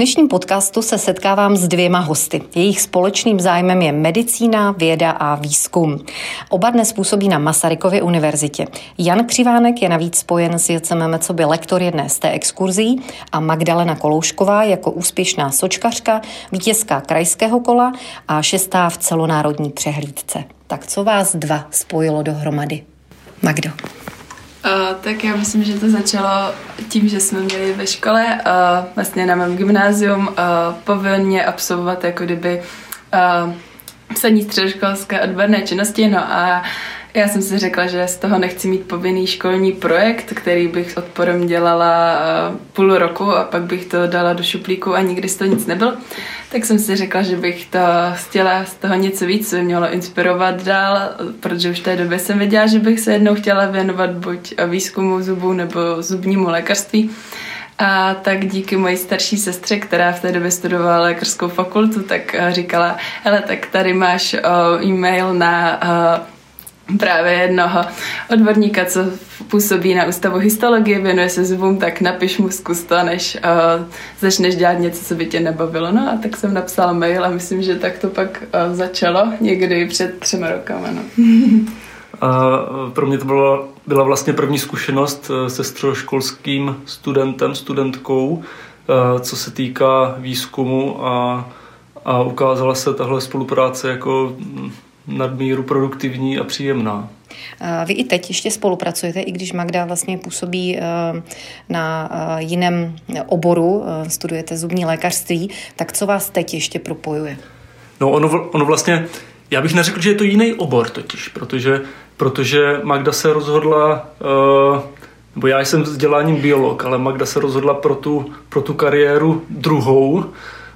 V dnešním podcastu se setkávám s dvěma hosty. Jejich společným zájmem je medicína, věda a výzkum. Oba dnes působí na Masarykově univerzitě. Jan Křivánek je navíc spojen s JCMM co by lektor jedné z té exkurzí a Magdalena Koloušková jako úspěšná sočkařka, vítězka krajského kola a šestá v celonárodní přehlídce. Tak co vás dva spojilo dohromady? Magdo. Tak já myslím, že to začalo tím, že jsme měli ve škole, uh, vlastně na mém gymnázium, uh, povinně absolvovat jako kdyby uh, psaní středoškolské odborné činnosti, no a já jsem si řekla, že z toho nechci mít povinný školní projekt, který bych s odporem dělala půl roku a pak bych to dala do šuplíku a nikdy z toho nic nebylo. Tak jsem si řekla, že bych to chtěla z toho něco víc, co by mělo inspirovat dál, protože už v té době jsem věděla, že bych se jednou chtěla věnovat buď výzkumu zubů nebo zubnímu lékařství. A tak díky mojí starší sestře, která v té době studovala lékařskou fakultu, tak říkala, hele, tak tady máš e-mail na právě jednoho odborníka, co působí na ústavu histologie, věnuje se zubům, tak napiš mu zkus to, než uh, začneš dělat něco, co by tě nebavilo. No a tak jsem napsala mail a myslím, že tak to pak uh, začalo někdy před třema rokama. No. A pro mě to byla, byla vlastně první zkušenost se středoškolským studentem, studentkou, co se týká výzkumu a, a ukázala se tahle spolupráce jako nadmíru produktivní a příjemná. Vy i teď ještě spolupracujete, i když Magda vlastně působí eh, na eh, jiném oboru, eh, studujete zubní lékařství, tak co vás teď ještě propojuje? No ono, ono vlastně, já bych neřekl, že je to jiný obor totiž, protože, protože Magda se rozhodla, nebo já jsem vzděláním biolog, ale Magda se rozhodla pro tu, pro tu kariéru druhou,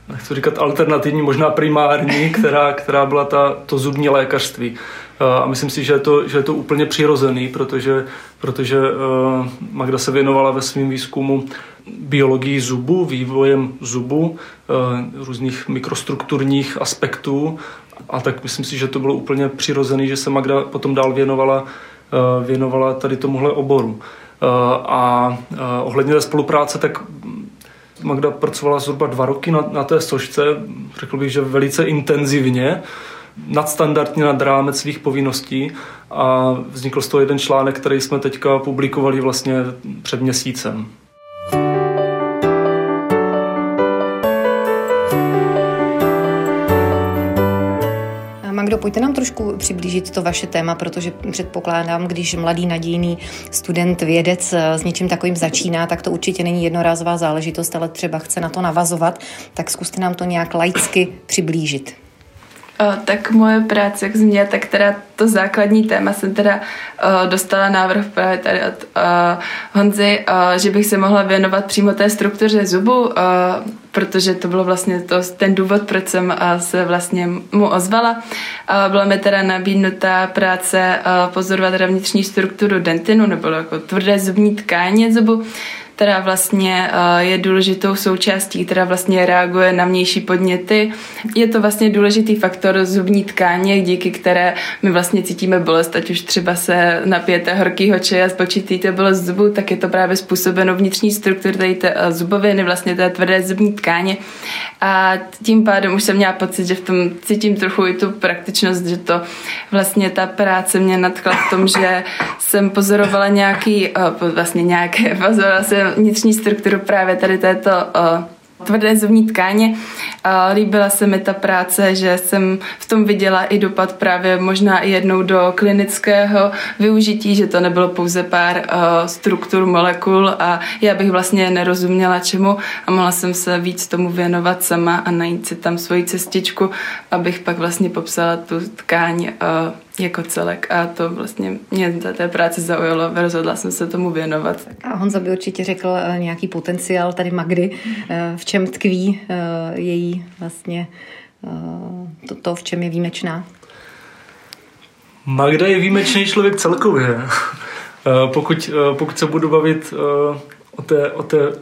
nechci říkat alternativní, možná primární, která, která byla ta, to zubní lékařství. A myslím si, že je to, že je to úplně přirozený, protože, protože Magda se věnovala ve svém výzkumu biologii zubu, vývojem zubu, různých mikrostrukturních aspektů a tak myslím si, že to bylo úplně přirozený, že se Magda potom dál věnovala, věnovala tady tomuhle oboru. A ohledně té spolupráce, tak Magda pracovala zhruba dva roky na, na té sošce, řekl bych, že velice intenzivně, nadstandardně nad rámec svých povinností a vznikl z toho jeden článek, který jsme teďka publikovali vlastně před měsícem. Magdo, pojďte nám trošku přiblížit to vaše téma, protože předpokládám, když mladý nadějný student, vědec s něčím takovým začíná, tak to určitě není jednorázová záležitost, ale třeba chce na to navazovat, tak zkuste nám to nějak laicky přiblížit. O, tak moje práce k změ, tak teda to základní téma jsem teda o, dostala návrh právě tady od o, Honzy, o, že bych se mohla věnovat přímo té struktuře zubu, o, protože to bylo vlastně to, ten důvod, proč jsem o, se vlastně mu ozvala. Byla mi teda nabídnutá práce o, pozorovat vnitřní strukturu dentinu, nebo jako tvrdé zubní tkáně zubu, která vlastně eh, je důležitou součástí, která vlastně reaguje na vnější podněty. Je to vlastně důležitý faktor zubní tkáně, díky které my vlastně cítíme bolest, ať už třeba se napijete horkýho čaje a spočítíte bolest zubu, tak je to právě způsobeno vnitřní struktury tady té eh, zuboviny, vlastně té tvrdé zubní tkáně. A tím pádem už jsem měla pocit, že v tom cítím trochu i tu praktičnost, že to vlastně ta práce mě nadchla v tom, že jsem pozorovala nějaký, eh, vlastně nějaké, pozorovala jsem vnitřní strukturu právě tady této uh, tvrdé zubní tkáně. Líbila se mi ta práce, že jsem v tom viděla i dopad právě možná i jednou do klinického využití, že to nebylo pouze pár uh, struktur molekul a já bych vlastně nerozuměla čemu a mohla jsem se víc tomu věnovat sama a najít si tam svoji cestičku, abych pak vlastně popsala tu tkáň uh, jako celek a to vlastně mě za té práci zaujalo, rozhodla jsem se tomu věnovat. A Honza by určitě řekl eh, nějaký potenciál tady Magdy, eh, v čem tkví eh, její vlastně to, to v čem je výjimečná? Magda je výjimečný člověk celkově. Pokud, pokud se budu bavit o té, o té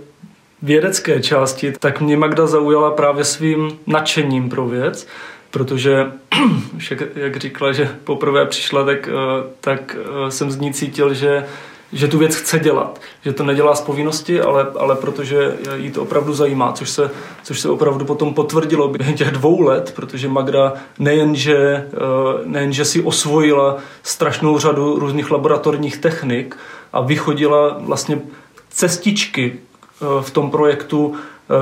vědecké části, tak mě Magda zaujala právě svým nadšením pro věc protože, jak, říkala, že poprvé přišla, tak, eh, tak eh, jsem z ní cítil, že, že tu věc chce dělat. Že to nedělá z povinnosti, ale, ale protože jí to opravdu zajímá, což se, což se opravdu potom potvrdilo během těch dvou let, protože Magda nejenže, eh, nejenže si osvojila strašnou řadu různých laboratorních technik a vychodila vlastně cestičky v tom projektu,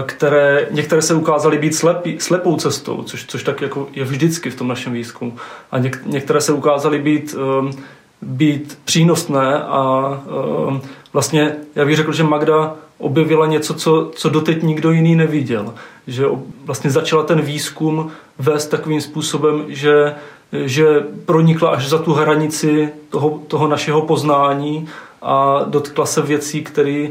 které některé se ukázaly být slepý, slepou cestou, což, což tak jako je vždycky v tom našem výzkumu. A něk, některé se ukázaly být um, být přínosné a e, vlastně já bych řekl, že Magda objevila něco, co, co doteď nikdo jiný neviděl. Že vlastně začala ten výzkum vést takovým způsobem, že, že pronikla až za tu hranici toho, toho našeho poznání a dotkla se věcí, které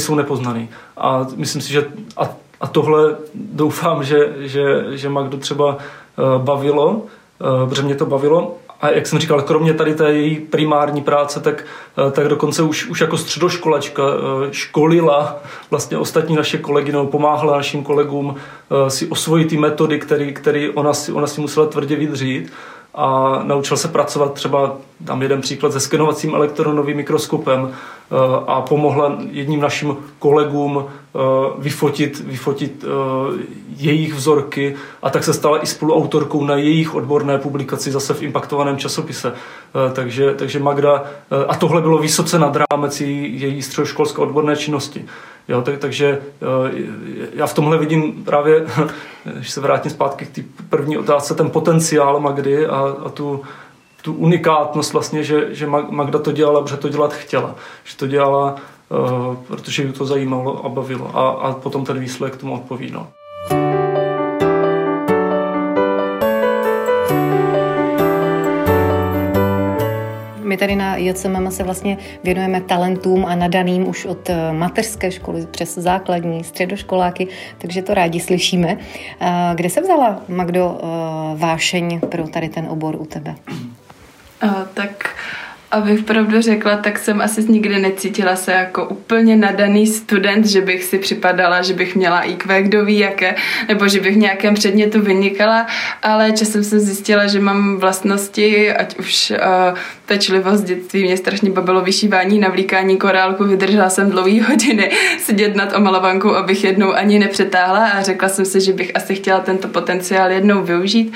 jsou nepoznané. A myslím si, že a, a tohle doufám, že, že, že Magdu třeba e, bavilo, e, protože mě to bavilo a jak jsem říkal, kromě tady té její primární práce, tak, eh, tak dokonce už, už jako středoškolačka eh, školila vlastně ostatní naše kolegy, nebo pomáhala našim kolegům eh, si osvojit ty metody, které, které ona, si, ona si musela tvrdě vydřít a naučil se pracovat třeba, tam jeden příklad, se skenovacím elektronovým mikroskopem eh, a pomohla jedním našim kolegům eh, vyfotit, vyfotit eh, jejich vzorky a tak se stala i spoluautorkou na jejich odborné publikaci zase v impaktovaném časopise. Takže, takže Magda, a tohle bylo vysoce nad rámec její středoškolské odborné činnosti. Jo, tak, takže já v tomhle vidím právě když se vrátím zpátky k té první otázce, ten potenciál Magdy a, a tu, tu unikátnost vlastně, že, že Magda to dělala, protože to dělat chtěla. Že to dělala, uh, protože ji to zajímalo a bavilo. A, a potom ten výsledek tomu odpovídal. Tady na JCMM se vlastně věnujeme talentům a nadaným už od eh, mateřské školy přes základní, středoškoláky, takže to rádi slyšíme. Eh, kde se vzala, Magdo, eh, vášeň pro tady ten obor u tebe? tak Abych pravdu řekla, tak jsem asi nikdy necítila se jako úplně nadaný student, že bych si připadala, že bych měla IQ, kdo ví jaké, nebo že bych v nějakém předmětu vynikala, ale časem jsem zjistila, že mám vlastnosti, ať už uh, pečlivost dětství, mě strašně bavilo vyšívání, navlíkání korálku, vydržela jsem dlouhý hodiny sedět nad omalovankou, abych jednou ani nepřetáhla a řekla jsem si, že bych asi chtěla tento potenciál jednou využít.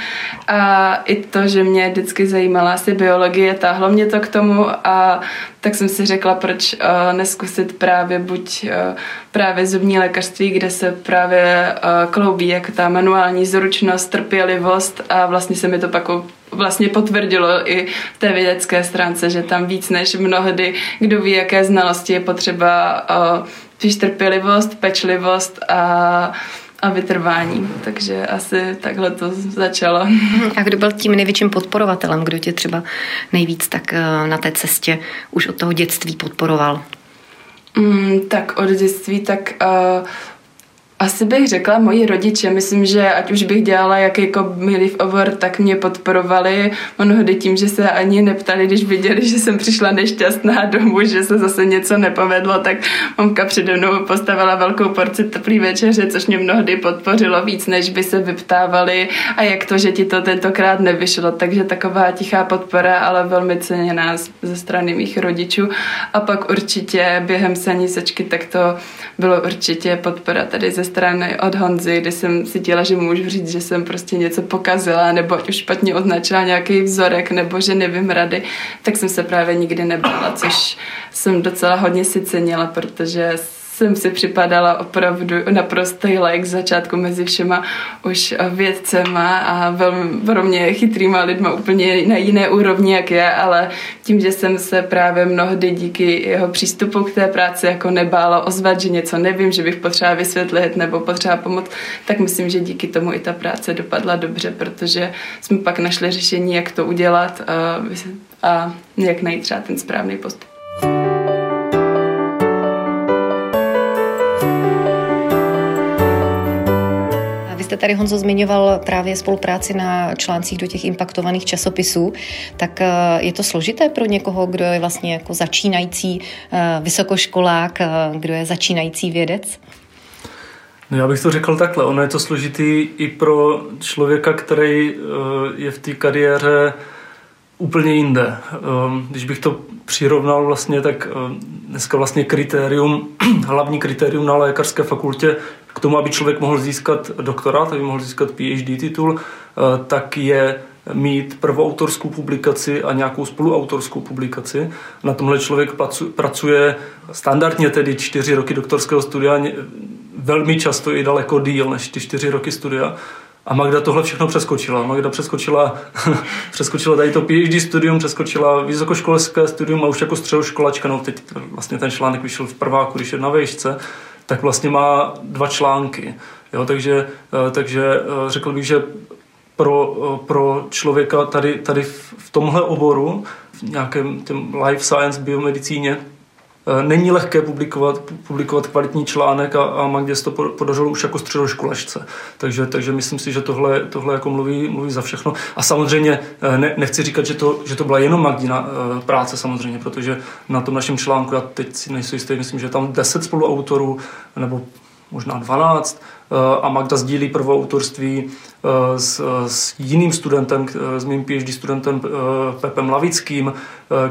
A i to, že mě vždycky zajímala asi biologie, táhlo mě to k tomu, tomu a tak jsem si řekla, proč uh, neskusit právě buď uh, právě zubní lékařství, kde se právě uh, kloubí jak ta manuální zručnost, trpělivost a vlastně se mi to pak vlastně potvrdilo i v té vědecké stránce, že tam víc než mnohdy, kdo ví, jaké znalosti je potřeba uh, spíš trpělivost, pečlivost a uh, a vytrvání. Takže asi takhle to začalo. A kdo byl tím největším podporovatelem? Kdo tě třeba nejvíc tak eh, na té cestě už od toho dětství podporoval? Mm, tak od dětství tak uh, asi bych řekla moji rodiče. Myslím, že ať už bych dělala jakýkoliv obor, tak mě podporovali mnohdy tím, že se ani neptali, když viděli, že jsem přišla nešťastná domů, že se zase něco nepovedlo, tak mamka přede mnou postavila velkou porci teplý večeře, což mě mnohdy podpořilo víc, než by se vyptávali a jak to, že ti to tentokrát nevyšlo. Takže taková tichá podpora, ale velmi ceněná ze strany mých rodičů. A pak určitě během sanísečky tak to bylo určitě podpora tady ze strany od Honzy, kdy jsem cítila, že můžu říct, že jsem prostě něco pokazila, nebo už špatně označila nějaký vzorek, nebo že nevím rady, tak jsem se právě nikdy nebala, což jsem docela hodně si cenila, protože jsem si připadala opravdu naprostý z začátku mezi všema už vědcema a velmi mě chytrýma lidma úplně na jiné úrovni, jak je, ale tím, že jsem se právě mnohdy díky jeho přístupu k té práci jako nebála ozvat, že něco nevím, že bych potřeba vysvětlit nebo potřeba pomoct, tak myslím, že díky tomu i ta práce dopadla dobře, protože jsme pak našli řešení, jak to udělat a, a jak najít třeba ten správný postup. Jste tady, Honzo, zmiňoval právě spolupráci na článcích do těch impaktovaných časopisů, tak eh, je to složité pro někoho, kdo je vlastně jako začínající eh, vysokoškolák, eh, kdo je začínající vědec? No já bych to řekl takhle, ono je to složitý i pro člověka, který je v té kariéře úplně jinde. Když bych to přirovnal vlastně, tak dneska vlastně kritérium, hlavní kritérium na lékařské fakultě tomu, aby člověk mohl získat doktorát, aby mohl získat PhD titul, eh, tak je mít prvoautorskou publikaci a nějakou spoluautorskou publikaci. Na tomhle člověk pracuje standardně tedy čtyři roky doktorského studia, velmi často i daleko díl než ty čtyři roky studia. A Magda tohle všechno přeskočila. Magda přeskočila, přeskočila tady to PhD studium, přeskočila vysokoškolské studium a už jako středoškolačka, no teď vlastně ten článek vyšel v prváku, když je na vejšce, tak vlastně má dva články. Jo, takže, eh, takže eh, řekl bych, že pro, eh, pro člověka tady, tady v tomhle oboru, v nějakém life science biomedicíně, není lehké publikovat, publikovat kvalitní článek a, a Magdě se to podařilo už jako středoškolačce. Takže, takže myslím si, že tohle, tohle jako mluví, mluví za všechno. A samozřejmě eh, ne, nechci říkat, že to, že to byla jenom Magdina eh, práce samozřejmě, protože na tom našem článku, já teď si nejsem jistý, myslím, že tam 10 spoluautorů nebo možná 12 a Magda sdílí prvoautorství Eh, s, s jiným studentem, eh, s mým PhD studentem eh, Pepem Lavickým,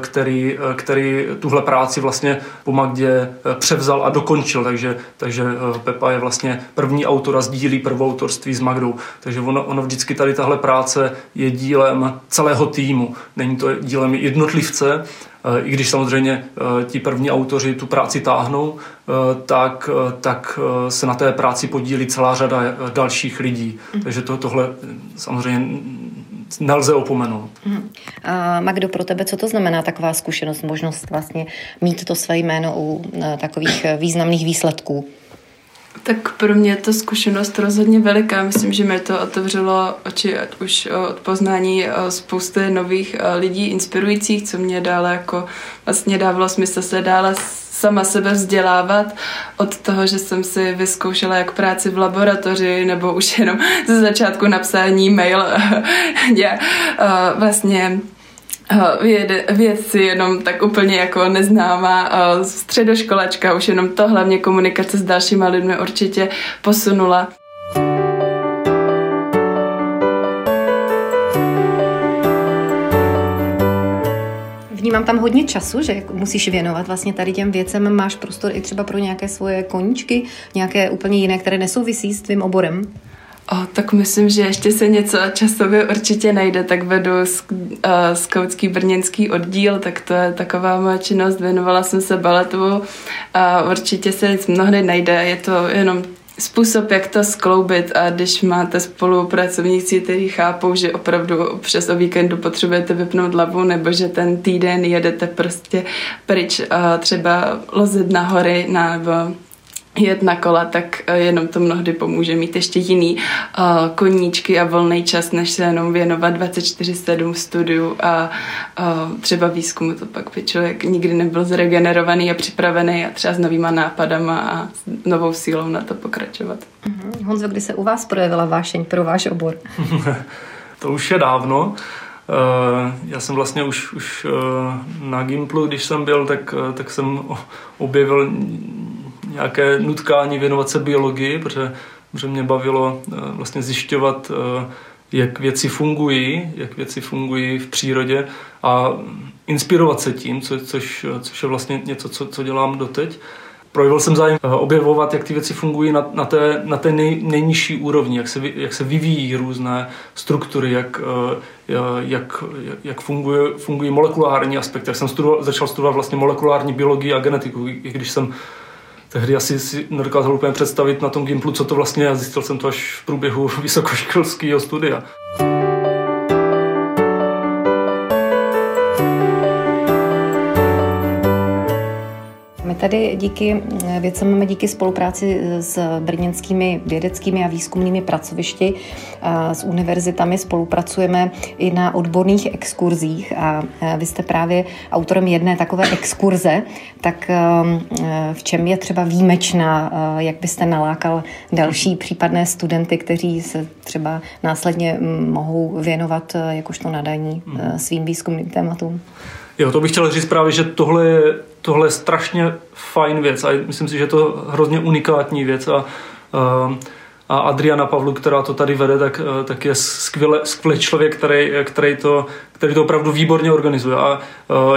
který, který tuhle práci vlastně po Magdě převzal a dokončil, takže, takže Pepa je vlastně první autor a sdílí prvoautorství s Magdou. Takže ono, ono vždycky tady tahle práce je dílem celého týmu, není to dílem jednotlivce, i když samozřejmě ti první autoři tu práci táhnou, tak, tak se na té práci podílí celá řada dalších lidí. Mhm. Takže to, tohle samozřejmě nelze opomenout. A Magdo, pro tebe co to znamená taková zkušenost, možnost vlastně mít to své jméno u takových významných výsledků? Tak pro mě je to zkušenost rozhodně veliká. Myslím, že mi to otevřelo oči ať už od poznání spousty nových lidí inspirujících, co mě dále jako vlastně dávalo smysl se dále sama sebe vzdělávat od toho, že jsem si vyzkoušela jak práci v laboratoři nebo už jenom ze začátku napsání mail vlastně věd, vědci jenom tak úplně jako neznámá středoškolačka, už jenom to hlavně komunikace s dalšíma lidmi určitě posunula. vnímám tam hodně času, že musíš věnovat vlastně tady těm věcem. Máš prostor i třeba pro nějaké svoje koníčky, nějaké úplně jiné, které nesouvisí s tvým oborem? O, tak myslím, že ještě se něco časově určitě najde, tak vedu skautský brněnský oddíl, tak to je taková moje činnost, věnovala jsem se baletu a určitě se nic mnohdy najde, je to jenom způsob, jak to skloubit a když máte spolupracovníci, kteří chápou, že opravdu přes o víkendu potřebujete vypnout hlavu nebo že ten týden jedete prostě pryč a třeba lozit na hory nebo jet na kola, tak eh, jenom to mnohdy pomůže mít ještě jiný uh, koníčky a volný čas, než se jenom věnovat 24-7 studiu a uh, třeba výzkumu. To pak by člověk nikdy nebyl zregenerovaný a připravený a třeba s novýma nápadama a s novou sílou na to pokračovat. Uh-huh. Honzo, kdy se u vás projevila vášeň pro váš obor? to už je dávno. Já jsem vlastně už, už na Gimplu, když jsem byl, tak, tak jsem objevil nějaké nutkání věnovat se biologii, protože, protože mě bavilo eh, vlastně zjišťovat, eh, jak věci fungují, jak věci fungují v přírodě a inspirovat se tím, co, což, což je vlastně něco, co, co dělám doteď. Projevil jsem zájem eh, objevovat, jak ty věci fungují na, na té, na té nej, nejnižší úrovni, jak se, jak se vyvíjí různé struktury, jak, jak, jak funguje, fungují molekulární aspekty. Jak jsem studoval, začal studovat vlastně molekulární biologii a genetiku, i když jsem tehdy asi si nedokázal úplně představit na tom Gimplu, co to vlastně je zjistil jsem to až v průběhu vysokoškolského studia. Tady díky eh, věcem máme díky spolupráci s brněnskými vědeckými a výzkumnými pracovišti a s univerzitami spolupracujeme i na odborných exkurzích a eh, vy jste právě autorem jedné takové exkurze, tak eh, v čem je třeba výjimečná, jak byste nalákal další případné studenty, kteří se třeba následně mm, mohou věnovat jakožto nadaní hmm. svým výzkumným tématům? Jo, to bych chtěl říct právě, že tohle je, tohle je strašně fajn věc a myslím si, že je to hrozně unikátní věc a, a, a Adriana Pavlu, která to tady vede, tak, tak je skvěle, skvělý člověk, který, který, to, který to opravdu výborně organizuje. A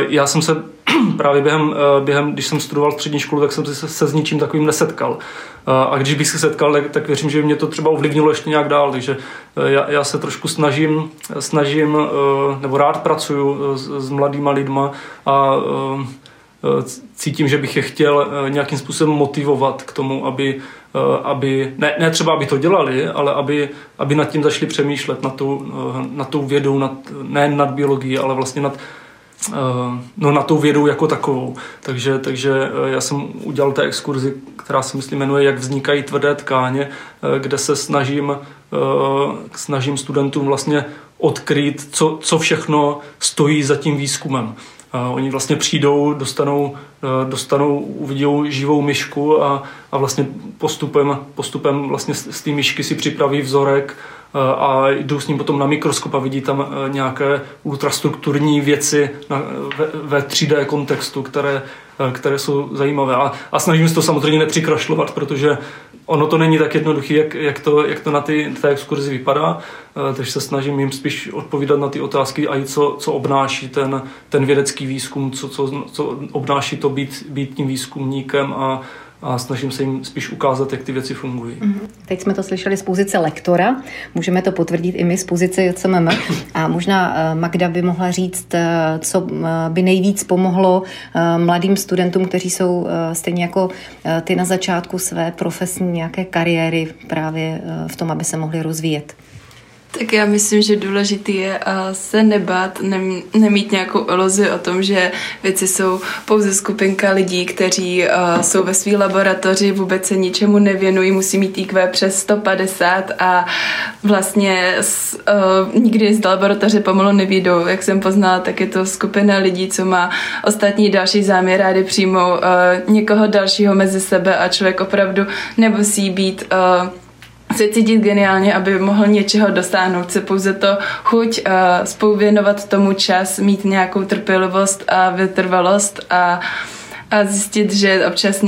já jsem se právě během, během, když jsem studoval střední školu, tak jsem se, se s ničím takovým nesetkal. A když bych se setkal, tak, tak věřím, že mě to třeba ovlivnilo ještě nějak dál. Takže já, já se trošku snažím, snažím nebo rád pracuju s, s mladýma lidma a Eh, cítím, že bych je chtěl eh, nějakým způsobem motivovat k tomu, aby, eh, aby ne, ne třeba, aby to dělali, ale aby, aby nad tím začali přemýšlet, nad tou, nad tou vědou, nad, ne nad biologií, ale vlastně nad, no, na tou vědou jako takovou. Takže, takže já jsem udělal té exkurzi, která se myslím jmenuje Jak vznikají tvrdé tkáně, kde se snažím, snažím studentům vlastně odkryt, co, co všechno stojí za tím výzkumem. Oni vlastně přijdou, dostanou, e, dostanou uvidí živou myšku a, a vlastně postupem, postupem vlastně z té myšky si připraví vzorek e, a jdou s ním potom na mikroskop a vidí tam e, nějaké ultrastrukturní věci na, ve, ve 3D kontextu, které, které jsou zajímavé. A, a snažím se to samozřejmě nepřikrašlovat, protože ono to není tak jednoduché, jak, jak, to, jak to na ty, té exkurzi vypadá, eh, takže se snažím jim spíš odpovídat na ty otázky a i co, co obnáší ten, ten vědecký výzkum, co, co, co obnáší to být, být tím výzkumníkem a, a snažím se jim spíš ukázat, jak ty věci fungují. Mm-hmm. Teď jsme to slyšeli z pozice lektora, můžeme to potvrdit i my z pozice JCMM a možná eh, Magda by mohla říct, eh, co eh, by nejvíc pomohlo mladým studentům, kteří jsou stejně jako ty na začátku své profesní nějaké kariéry právě v tom, aby se mohli rozvíjet. Tak já myslím, že důležitý je se nebát, nemít nějakou iluzi o tom, že věci jsou pouze skupinka lidí, kteří jsou ve své laboratoři, vůbec se ničemu nevěnují, musí mít IQ přes 150 a vlastně s, uh, nikdy z laboratoře pomalu nevídou. Jak jsem poznala, tak je to skupina lidí, co má ostatní další záměr, rádi přijmou uh, někoho dalšího mezi sebe a člověk opravdu nemusí být uh, se cítit geniálně, aby mohl něčeho dosáhnout. Se pouze to chuť uh, spolu věnovat tomu čas, mít nějakou trpělivost a vytrvalost a, a zjistit, že občas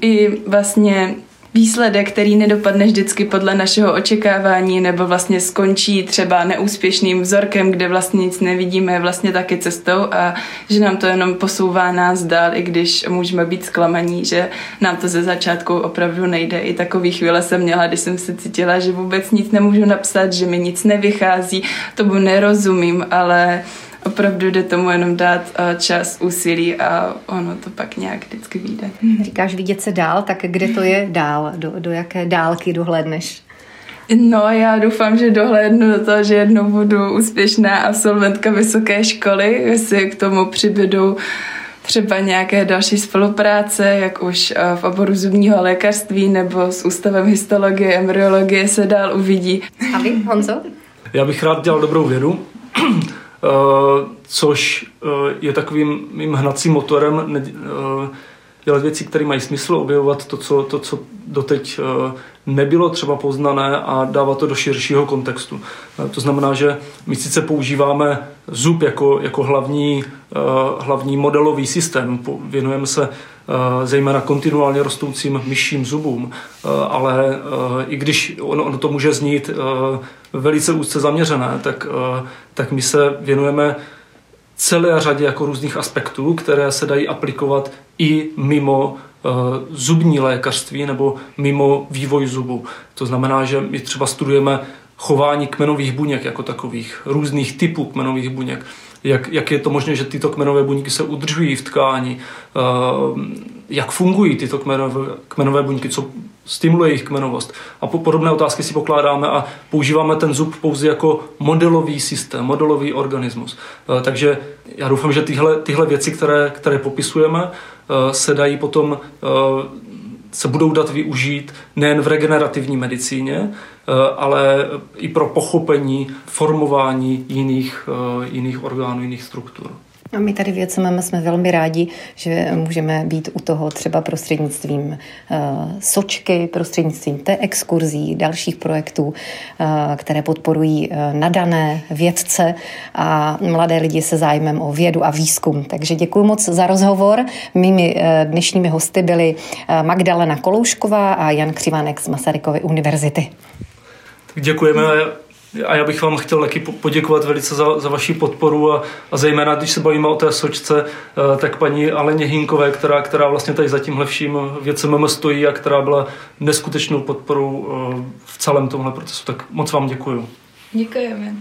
i vlastně výsledek, který nedopadne vždycky podle našeho očekávání nebo vlastně skončí třeba neúspěšným vzorkem, kde vlastně nic nevidíme, je vlastně taky cestou a že nám to jenom posouvá nás dál, i když můžeme být zklamaní, že nám to ze začátku opravdu nejde. I takový chvíle jsem měla, když jsem se cítila, že vůbec nic nemůžu napsat, že mi nic nevychází, tomu nerozumím, ale opravdu jde tomu jenom dát uh, čas, úsilí a ono to pak nějak vždycky vyjde. Říkáš vidět se dál, tak kde to je dál? Do, do jaké dálky dohledneš? No, já doufám, že dohlédnu do toho, že jednou budu úspěšná absolventka vysoké školy, jestli k tomu přibydu třeba nějaké další spolupráce, jak už eh, v oboru zubního lékařství nebo s ústavem histologie, embryologie se dál uvidí. A vy, Honzo? Já bych rád dělal dobrou vědu. Eh, což eh, je takovým mým hnacím motorem eh, dělat věci, které mají smysl, objevovat to, co, to, co doteď nebylo třeba poznané a dávat to do širšího kontextu. To znamená, že my sice používáme zub jako, jako hlavní, hlavní modelový systém, věnujeme se zejména kontinuálně rostoucím myším zubům, ale i když ono, ono to může znít velice úzce zaměřené, tak, eh, tak my se věnujeme celé řadě jako různých aspektů, které se dají aplikovat i mimo eh, zubní lékařství nebo mimo vývoj zubu. To znamená, že my třeba studujeme chování kmenových buněk jako takových, různých typů kmenových buněk. Jak, jak je to možné, že tyto kmenové buňky se udržují v tkání, eh, jak fungují tyto kmenové, kmenové buňky, co stimuluje jejich kmenovost. A po, podobné otázky si pokládáme a používáme ten zub pouze jako modelový systém, modelový organismus. Eh, takže já doufám, že tyhle, tyhle věci, které, které popisujeme, eh, se dají potom se budou dát využít nejen v regenerativní medicíně, ale i pro pochopení, formování jiných, jiných orgánů, jiných struktur. A my tady v JCMM jsme velmi rádi, že můžeme být u toho třeba prostřednictvím uh, sočky, prostřednictvím té exkurzí, dalších projektů, které podporují nadané vědce a mladé lidi se zájmem o vědu a výzkum. Takže děkuji moc za rozhovor. Mými dnešními hosty byli uh, Magdalena Koloušková a Jan Křivánek z Masarykovy univerzity. Děkujeme a já bych vám chtěl taky poděkovat velice za, za vaši podporu a, a zejména, když se bavíme o té sočce, eh, tak paní Aleně Hinkové, která, která vlastně tady za tímhle vším věcem stojí a která byla neskutečnou podporou eh, v celém tomhle procesu. Tak moc vám děkuju. Děkujeme.